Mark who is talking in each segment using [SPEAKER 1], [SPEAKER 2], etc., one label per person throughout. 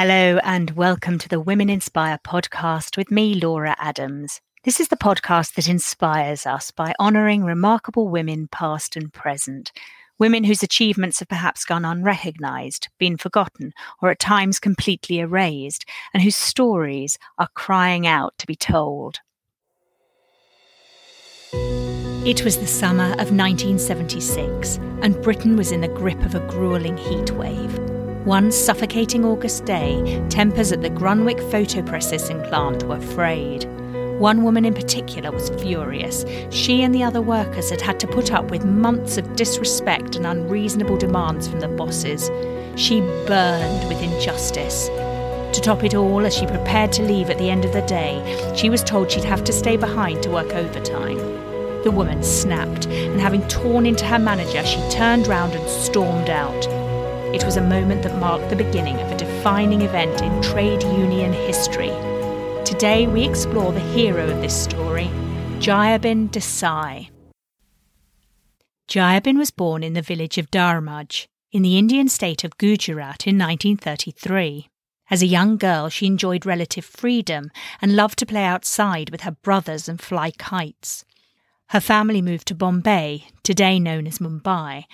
[SPEAKER 1] Hello, and welcome to the Women Inspire podcast with me, Laura Adams. This is the podcast that inspires us by honouring remarkable women, past and present. Women whose achievements have perhaps gone unrecognised, been forgotten, or at times completely erased, and whose stories are crying out to be told. It was the summer of 1976, and Britain was in the grip of a grueling heat wave. One suffocating August day, tempers at the Grunwick photo processing plant were frayed. One woman in particular was furious. She and the other workers had had to put up with months of disrespect and unreasonable demands from the bosses. She burned with injustice. To top it all, as she prepared to leave at the end of the day, she was told she'd have to stay behind to work overtime. The woman snapped, and having torn into her manager, she turned round and stormed out. It was a moment that marked the beginning of a defining event in trade union history. Today we explore the hero of this story, Jayaben Desai. Jayaben was born in the village of Dharmaj, in the Indian state of Gujarat in 1933. As a young girl, she enjoyed relative freedom and loved to play outside with her brothers and fly kites. Her family moved to Bombay, today known as Mumbai,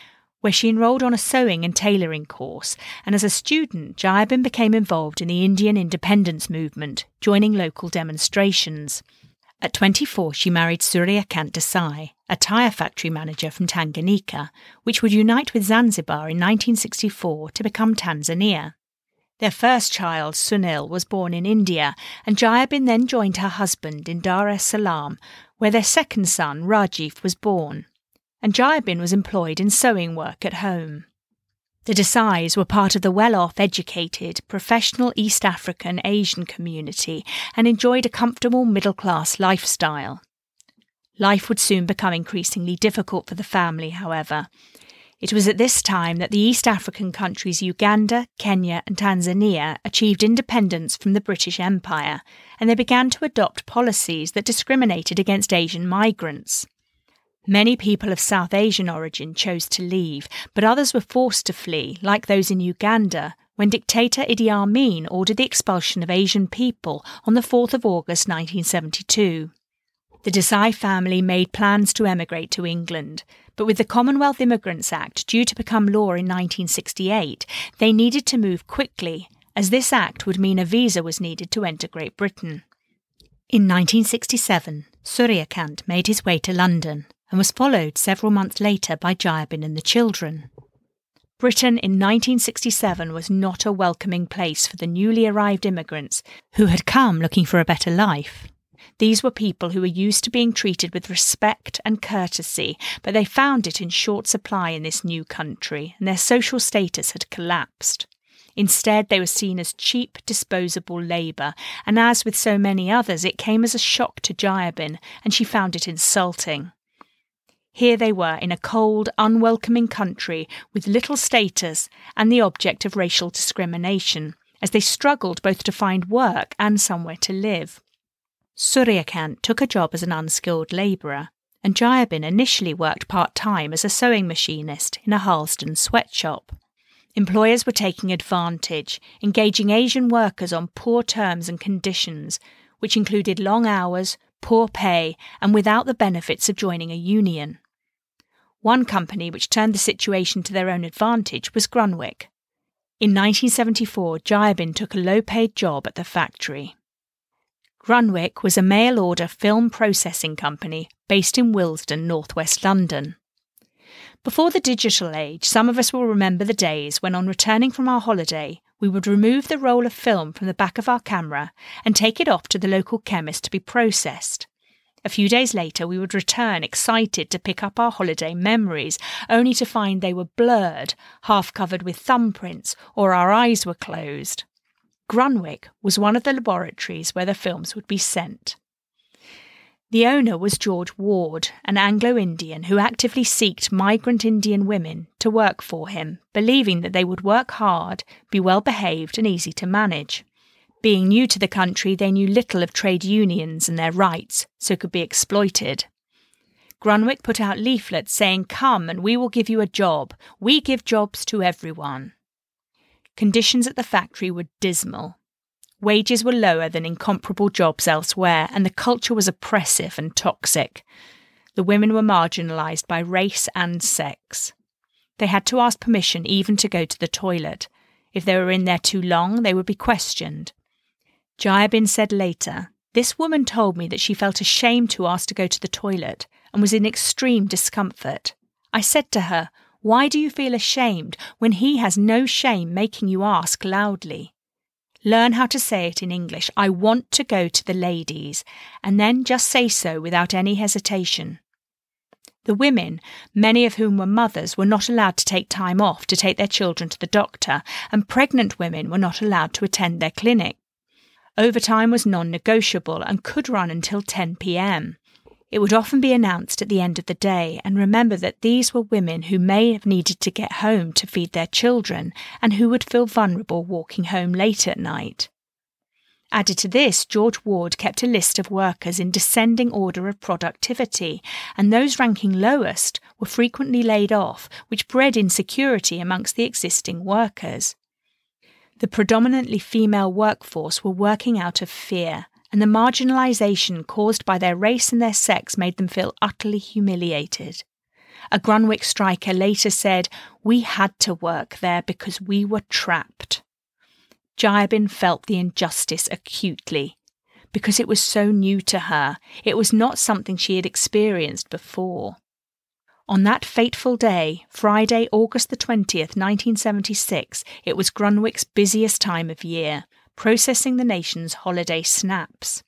[SPEAKER 1] where she enrolled on a sewing and tailoring course, and as a student, Jayaben became involved in the Indian independence movement, joining local demonstrations. At 24, she married Suryakant Desai, a tyre factory manager from Tanganyika, which would unite with Zanzibar in 1964 to become Tanzania. Their first child, Sunil, was born in India, and Jayaben then joined her husband in Dar es Salaam, where their second son, Rajiv, was born and Jayaben was employed in sewing work at home. The Desais were part of the well off, educated, professional East African Asian community and enjoyed a comfortable middle class lifestyle. Life would soon become increasingly difficult for the family, however. It was at this time that the East African countries Uganda, Kenya, and Tanzania achieved independence from the British Empire, and they began to adopt policies that discriminated against Asian migrants. Many people of South Asian origin chose to leave, but others were forced to flee, like those in Uganda, when dictator Idi Amin ordered the expulsion of Asian people on the 4th of August 1972. The Desai family made plans to emigrate to England, but with the Commonwealth Immigrants Act due to become law in 1968, they needed to move quickly, as this act would mean a visa was needed to enter Great Britain. In 1967, Suryakant made his way to London and was followed several months later by Jayaben and the children. Britain in 1967 was not a welcoming place for the newly arrived immigrants who had come looking for a better life. These were people who were used to being treated with respect and courtesy, but they found it in short supply in this new country, and their social status had collapsed. Instead, they were seen as cheap, disposable labour, and as with so many others, it came as a shock to Jayaben, and she found it insulting. Here they were in a cold, unwelcoming country with little status and the object of racial discrimination, as they struggled both to find work and somewhere to live. Suryakant took a job as an unskilled labourer, and Jayaben initially worked part time as a sewing machinist in a Harlesden sweatshop. Employers were taking advantage, engaging Asian workers on poor terms and conditions, which included long hours, poor pay, and without the benefits of joining a union. One company which turned the situation to their own advantage was Grunwick. In 1974, Jayaben took a low paid job at the factory. Grunwick was a mail order film processing company based in Willesden, northwest London. Before the digital age, some of us will remember the days when, on returning from our holiday, we would remove the roll of film from the back of our camera and take it off to the local chemist to be processed. A few days later, we would return excited to pick up our holiday memories, only to find they were blurred, half covered with thumbprints, or our eyes were closed. Grunwick was one of the laboratories where the films would be sent. The owner was George Ward, an Anglo Indian who actively sought migrant Indian women to work for him, believing that they would work hard, be well behaved, and easy to manage. Being new to the country, they knew little of trade unions and their rights, so could be exploited. Grunwick put out leaflets saying, Come and we will give you a job. We give jobs to everyone. conditions at the factory were dismal. Wages were lower than in comparable jobs elsewhere, and the culture was oppressive and toxic. The women were marginalised by race and sex. They had to ask permission even to go to the toilet. If they were in there too long, they would be questioned. Jayaben said later, This woman told me that she felt ashamed to ask to go to the toilet and was in extreme discomfort. I said to her, Why do you feel ashamed when he has no shame making you ask loudly? Learn how to say it in English. I want to go to the ladies, and then just say so without any hesitation. The women, many of whom were mothers, were not allowed to take time off to take their children to the doctor, and pregnant women were not allowed to attend their clinic. Overtime was non negotiable and could run until 10 pm. It would often be announced at the end of the day, and remember that these were women who may have needed to get home to feed their children and who would feel vulnerable walking home late at night. Added to this, George Ward kept a list of workers in descending order of productivity, and those ranking lowest were frequently laid off, which bred insecurity amongst the existing workers. The predominantly female workforce were working out of fear, and the marginalisation caused by their race and their sex made them feel utterly humiliated. A Grunwick striker later said, We had to work there because we were trapped. Jayaben felt the injustice acutely. Because it was so new to her, it was not something she had experienced before. On that fateful day, Friday, August the 20th, 1976, it was Grunwick's busiest time of year, processing the nation's holiday snaps.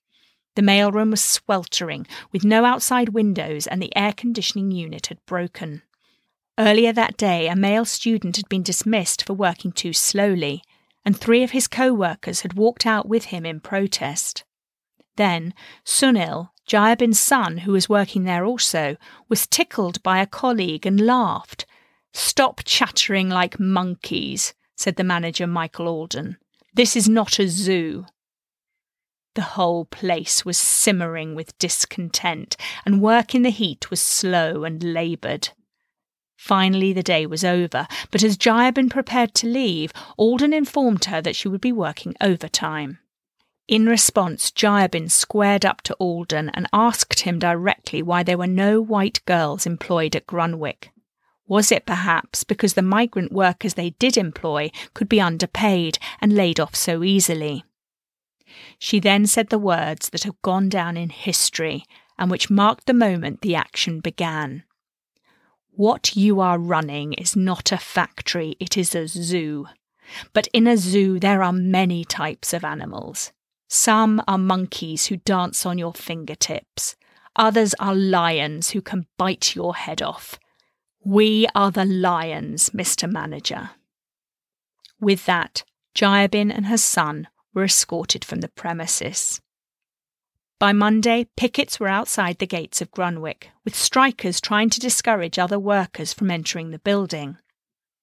[SPEAKER 1] The mailroom was sweltering, with no outside windows, and the air conditioning unit had broken. Earlier that day, a male student had been dismissed for working too slowly, and three of his co workers had walked out with him in protest. Then Sunil, Jayaben's son, who was working there also, was tickled by a colleague and laughed. Stop chattering like monkeys, said the manager, Michael Alden. This is not a zoo. The whole place was simmering with discontent, and work in the heat was slow and laboured. Finally, the day was over, but as Jayaben prepared to leave, Alden informed her that she would be working overtime. In response, Jayaben squared up to Alden and asked him directly why there were no white girls employed at Grunwick. Was it perhaps because the migrant workers they did employ could be underpaid and laid off so easily? She then said the words that have gone down in history and which marked the moment the action began. What you are running is not a factory, it is a zoo. But in a zoo, there are many types of animals. Some are monkeys who dance on your fingertips. Others are lions who can bite your head off. We are the lions, Mr. Manager. With that, Jayaben and her son were escorted from the premises. By Monday, pickets were outside the gates of Grunwick, with strikers trying to discourage other workers from entering the building.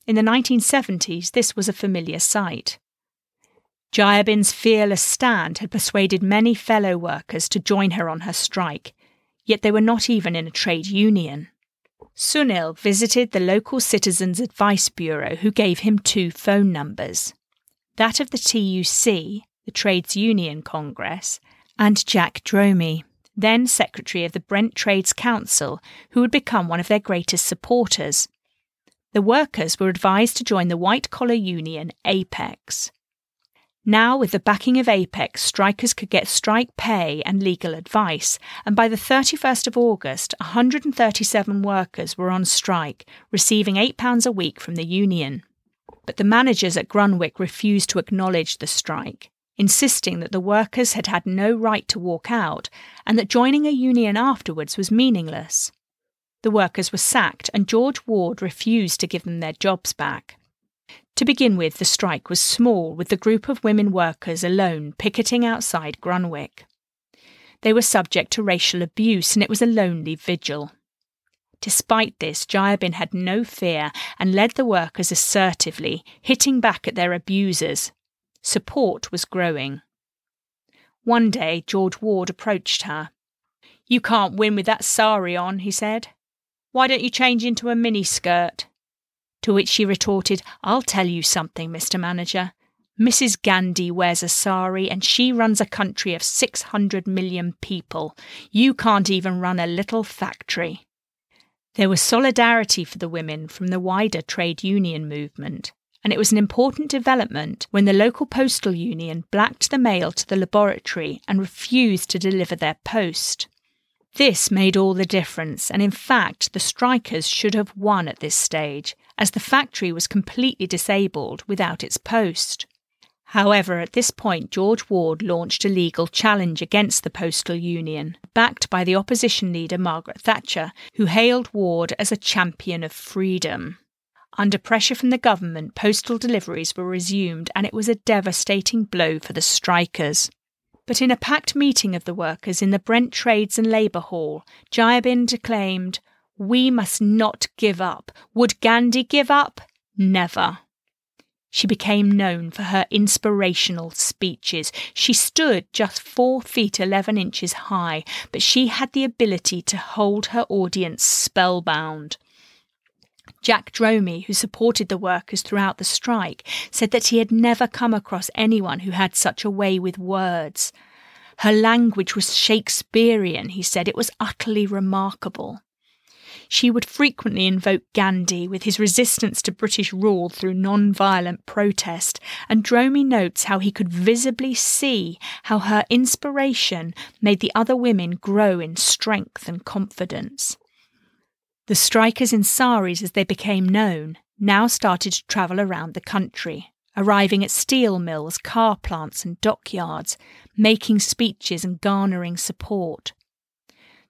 [SPEAKER 1] In the 1970s, this was a familiar sight. Jayaben's fearless stand had persuaded many fellow workers to join her on her strike, yet they were not even in a trade union. Sunil visited the local Citizens Advice Bureau, who gave him two phone numbers that of the TUC, the Trades Union Congress, and Jack Dromey, then Secretary of the Brent Trades Council, who would become one of their greatest supporters. The workers were advised to join the white collar union Apex. Now, with the backing of Apex, strikers could get strike pay and legal advice, and by the 31st of August, 137 workers were on strike, receiving £8 a week from the union. But the managers at Grunwick refused to acknowledge the strike, insisting that the workers had had no right to walk out and that joining a union afterwards was meaningless. The workers were sacked, and George Ward refused to give them their jobs back. To begin with, the strike was small, with the group of women workers alone picketing outside Grunwick. They were subject to racial abuse, and it was a lonely vigil. Despite this, Jayaben had no fear and led the workers assertively, hitting back at their abusers. Support was growing. One day, George Ward approached her. You can't win with that sari on, he said. Why don't you change into a miniskirt? To which she retorted, I'll tell you something, Mr. Manager. Mrs. Gandhi wears a sari and she runs a country of 600 million people. You can't even run a little factory. There was solidarity for the women from the wider trade union movement, and it was an important development when the local postal union blacked the mail to the laboratory and refused to deliver their post. This made all the difference, and in fact, the strikers should have won at this stage, as the factory was completely disabled without its post. However, at this point, George Ward launched a legal challenge against the postal union, backed by the opposition leader Margaret Thatcher, who hailed Ward as a champion of freedom. Under pressure from the government, postal deliveries were resumed, and it was a devastating blow for the strikers. But in a packed meeting of the workers in the Brent Trades and Labour Hall, Jayaben declaimed, We must not give up. Would Gandhi give up? Never. She became known for her inspirational speeches. She stood just four feet eleven inches high, but she had the ability to hold her audience spellbound. Jack Dromey, who supported the workers throughout the strike, said that he had never come across anyone who had such a way with words. Her language was Shakespearean, he said. It was utterly remarkable. She would frequently invoke Gandhi with his resistance to British rule through non violent protest, and Dromey notes how he could visibly see how her inspiration made the other women grow in strength and confidence. The strikers in saris, as they became known, now started to travel around the country, arriving at steel mills, car plants, and dockyards, making speeches and garnering support.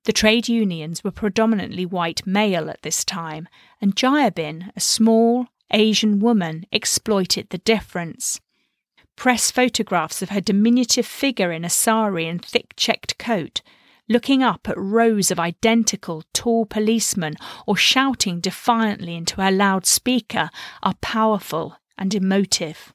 [SPEAKER 1] The trade unions were predominantly white male at this time, and Jayaben, a small Asian woman, exploited the difference. Press photographs of her diminutive figure in a sari and thick checked coat looking up at rows of identical tall policemen or shouting defiantly into her loudspeaker are powerful and emotive.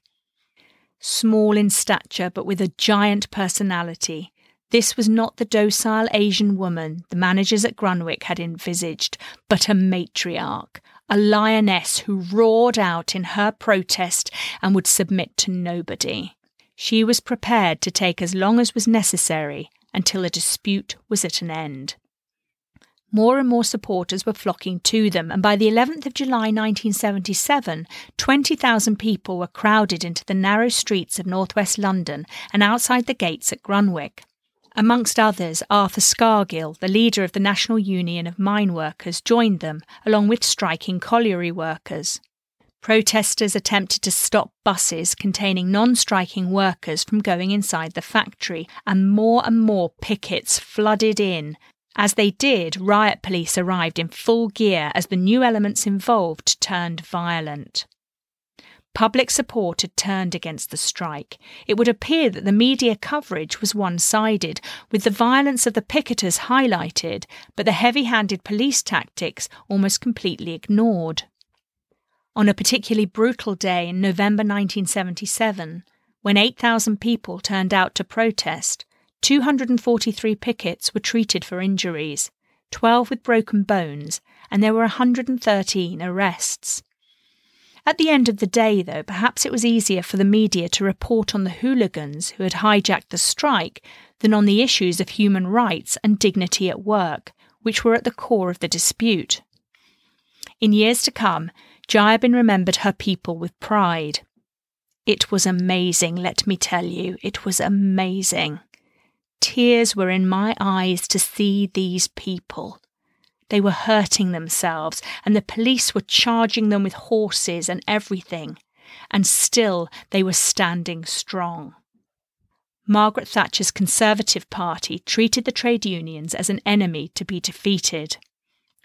[SPEAKER 1] Small in stature but with a giant personality, this was not the docile Asian woman the managers at Grunwick had envisaged, but a matriarch, a lioness who roared out in her protest and would submit to nobody. She was prepared to take as long as was necessary until a dispute was at an end. More and more supporters were flocking to them, and by the 11th of July 1977, 20,000 people were crowded into the narrow streets of northwest London and outside the gates at Grunwick. Amongst others, Arthur Scargill, the leader of the National Union of Mine Workers, joined them, along with striking colliery workers. Protesters attempted to stop buses containing non striking workers from going inside the factory, and more and more pickets flooded in. As they did, riot police arrived in full gear as the new elements involved turned violent. Public support had turned against the strike. It would appear that the media coverage was one sided, with the violence of the picketers highlighted, but the heavy handed police tactics almost completely ignored. On a particularly brutal day in November 1977, when 8,000 people turned out to protest, 243 pickets were treated for injuries, 12 with broken bones, and there were 113 arrests. At the end of the day, though, perhaps it was easier for the media to report on the hooligans who had hijacked the strike than on the issues of human rights and dignity at work, which were at the core of the dispute. In years to come, Jayaben remembered her people with pride. It was amazing, let me tell you, it was amazing. Tears were in my eyes to see these people. They were hurting themselves, and the police were charging them with horses and everything, and still they were standing strong. Margaret Thatcher's Conservative Party treated the trade unions as an enemy to be defeated.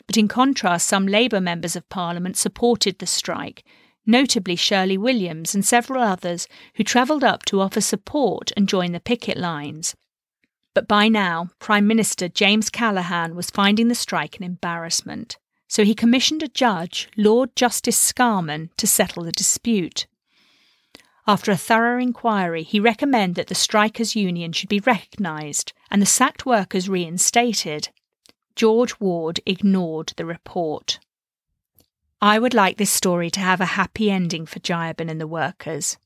[SPEAKER 1] But in contrast, some Labour members of Parliament supported the strike, notably Shirley Williams and several others who travelled up to offer support and join the picket lines. But by now, Prime Minister James Callaghan was finding the strike an embarrassment, so he commissioned a judge, Lord Justice Scarman, to settle the dispute. After a thorough inquiry, he recommended that the strikers' union should be recognised and the sacked workers reinstated. George Ward ignored the report. I would like this story to have a happy ending for Jayaben and the workers,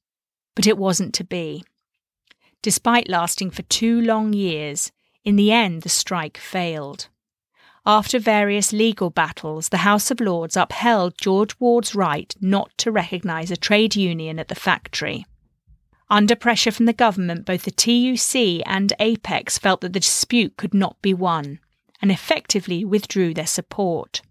[SPEAKER 1] but it wasn't to be. Despite lasting for two long years, in the end the strike failed. After various legal battles, the House of Lords upheld George Ward's right not to recognise a trade union at the factory. Under pressure from the government, both the TUC and Apex felt that the dispute could not be won and effectively withdrew their support.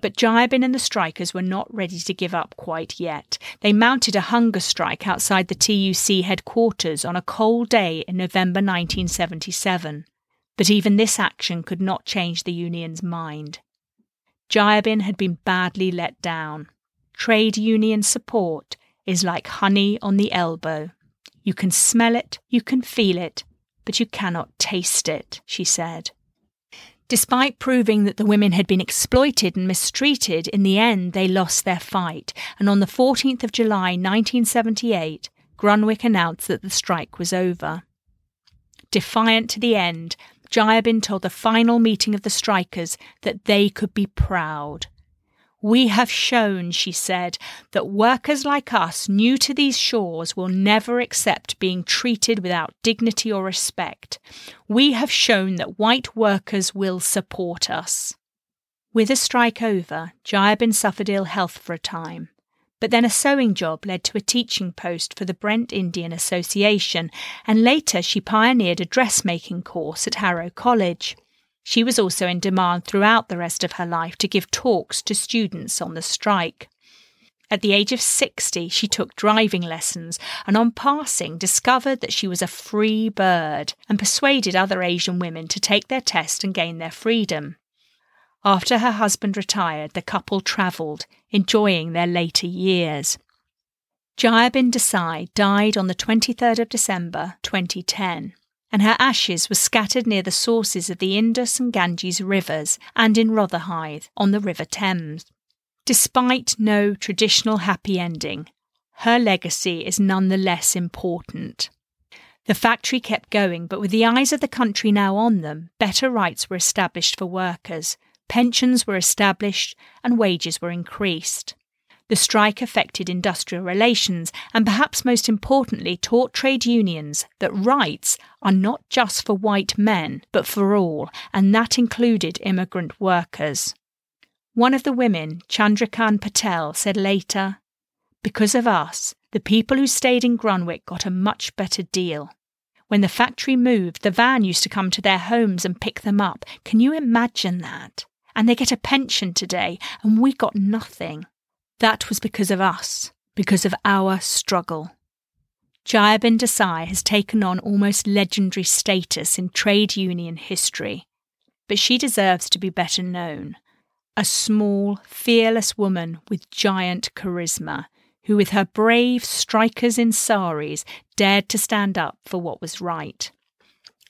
[SPEAKER 1] But Jayaben and the strikers were not ready to give up quite yet. They mounted a hunger strike outside the TUC headquarters on a cold day in November 1977. But even this action could not change the union's mind. Jayaben had been badly let down. Trade union support is like honey on the elbow. You can smell it, you can feel it, but you cannot taste it, she said. Despite proving that the women had been exploited and mistreated, in the end they lost their fight, and on the 14th of July 1978, Grunwick announced that the strike was over. Defiant to the end, Jayaben told the final meeting of the strikers that they could be proud. We have shown, she said, that workers like us, new to these shores, will never accept being treated without dignity or respect. We have shown that white workers will support us. With the strike over, Jayaben suffered ill health for a time. But then a sewing job led to a teaching post for the Brent Indian Association, and later she pioneered a dressmaking course at Harrow College. She was also in demand throughout the rest of her life to give talks to students on the strike. At the age of 60, she took driving lessons and, on passing, discovered that she was a free bird and persuaded other Asian women to take their test and gain their freedom. After her husband retired, the couple travelled, enjoying their later years. Jayaben Desai died on the 23rd of December 2010, and her ashes were scattered near the sources of the Indus and Ganges rivers and in Rotherhithe on the River Thames. Despite no traditional happy ending, her legacy is none the less important. The factory kept going, but with the eyes of the country now on them, better rights were established for workers, pensions were established, and wages were increased. The strike affected industrial relations and perhaps most importantly taught trade unions that rights are not just for white men, but for all, and that included immigrant workers. One of the women, Chandrikan Patel, said later, Because of us, the people who stayed in Grunwick got a much better deal. When the factory moved, the van used to come to their homes and pick them up. Can you imagine that? and they get a pension today, and we got nothing. That was because of us, because of our struggle. Jayaben Desai has taken on almost legendary status in trade union history, but she deserves to be better known. A small, fearless woman with giant charisma, who, with her brave strikers in saris, dared to stand up for what was right.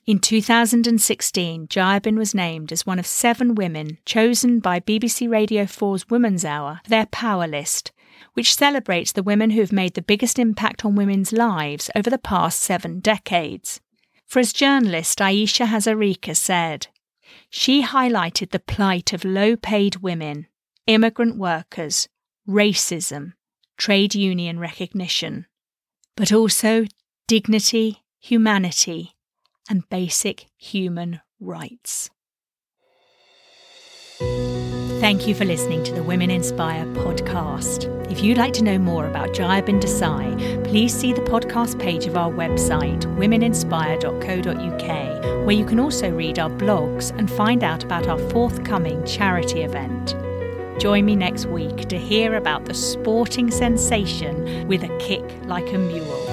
[SPEAKER 1] In 2016, Jayaben was named as one of seven women chosen by BBC Radio 4's Women's Hour for their Power List, which celebrates the women who have made the biggest impact on women's lives over the past seven decades. For as journalist Ayesha Hazarika said, she highlighted the plight of low paid women, immigrant workers, racism, trade union recognition, but also dignity, humanity, and basic human rights. Thank you for listening to the Women Inspire podcast. If you'd like to know more about Jayaben Desai, please see the podcast page of our website, womeninspire.co.uk, where you can also read our blogs and find out about our forthcoming charity event. Join me next week to hear about the sporting sensation with a kick like a mule.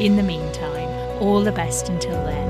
[SPEAKER 1] In the meantime, all the best until then.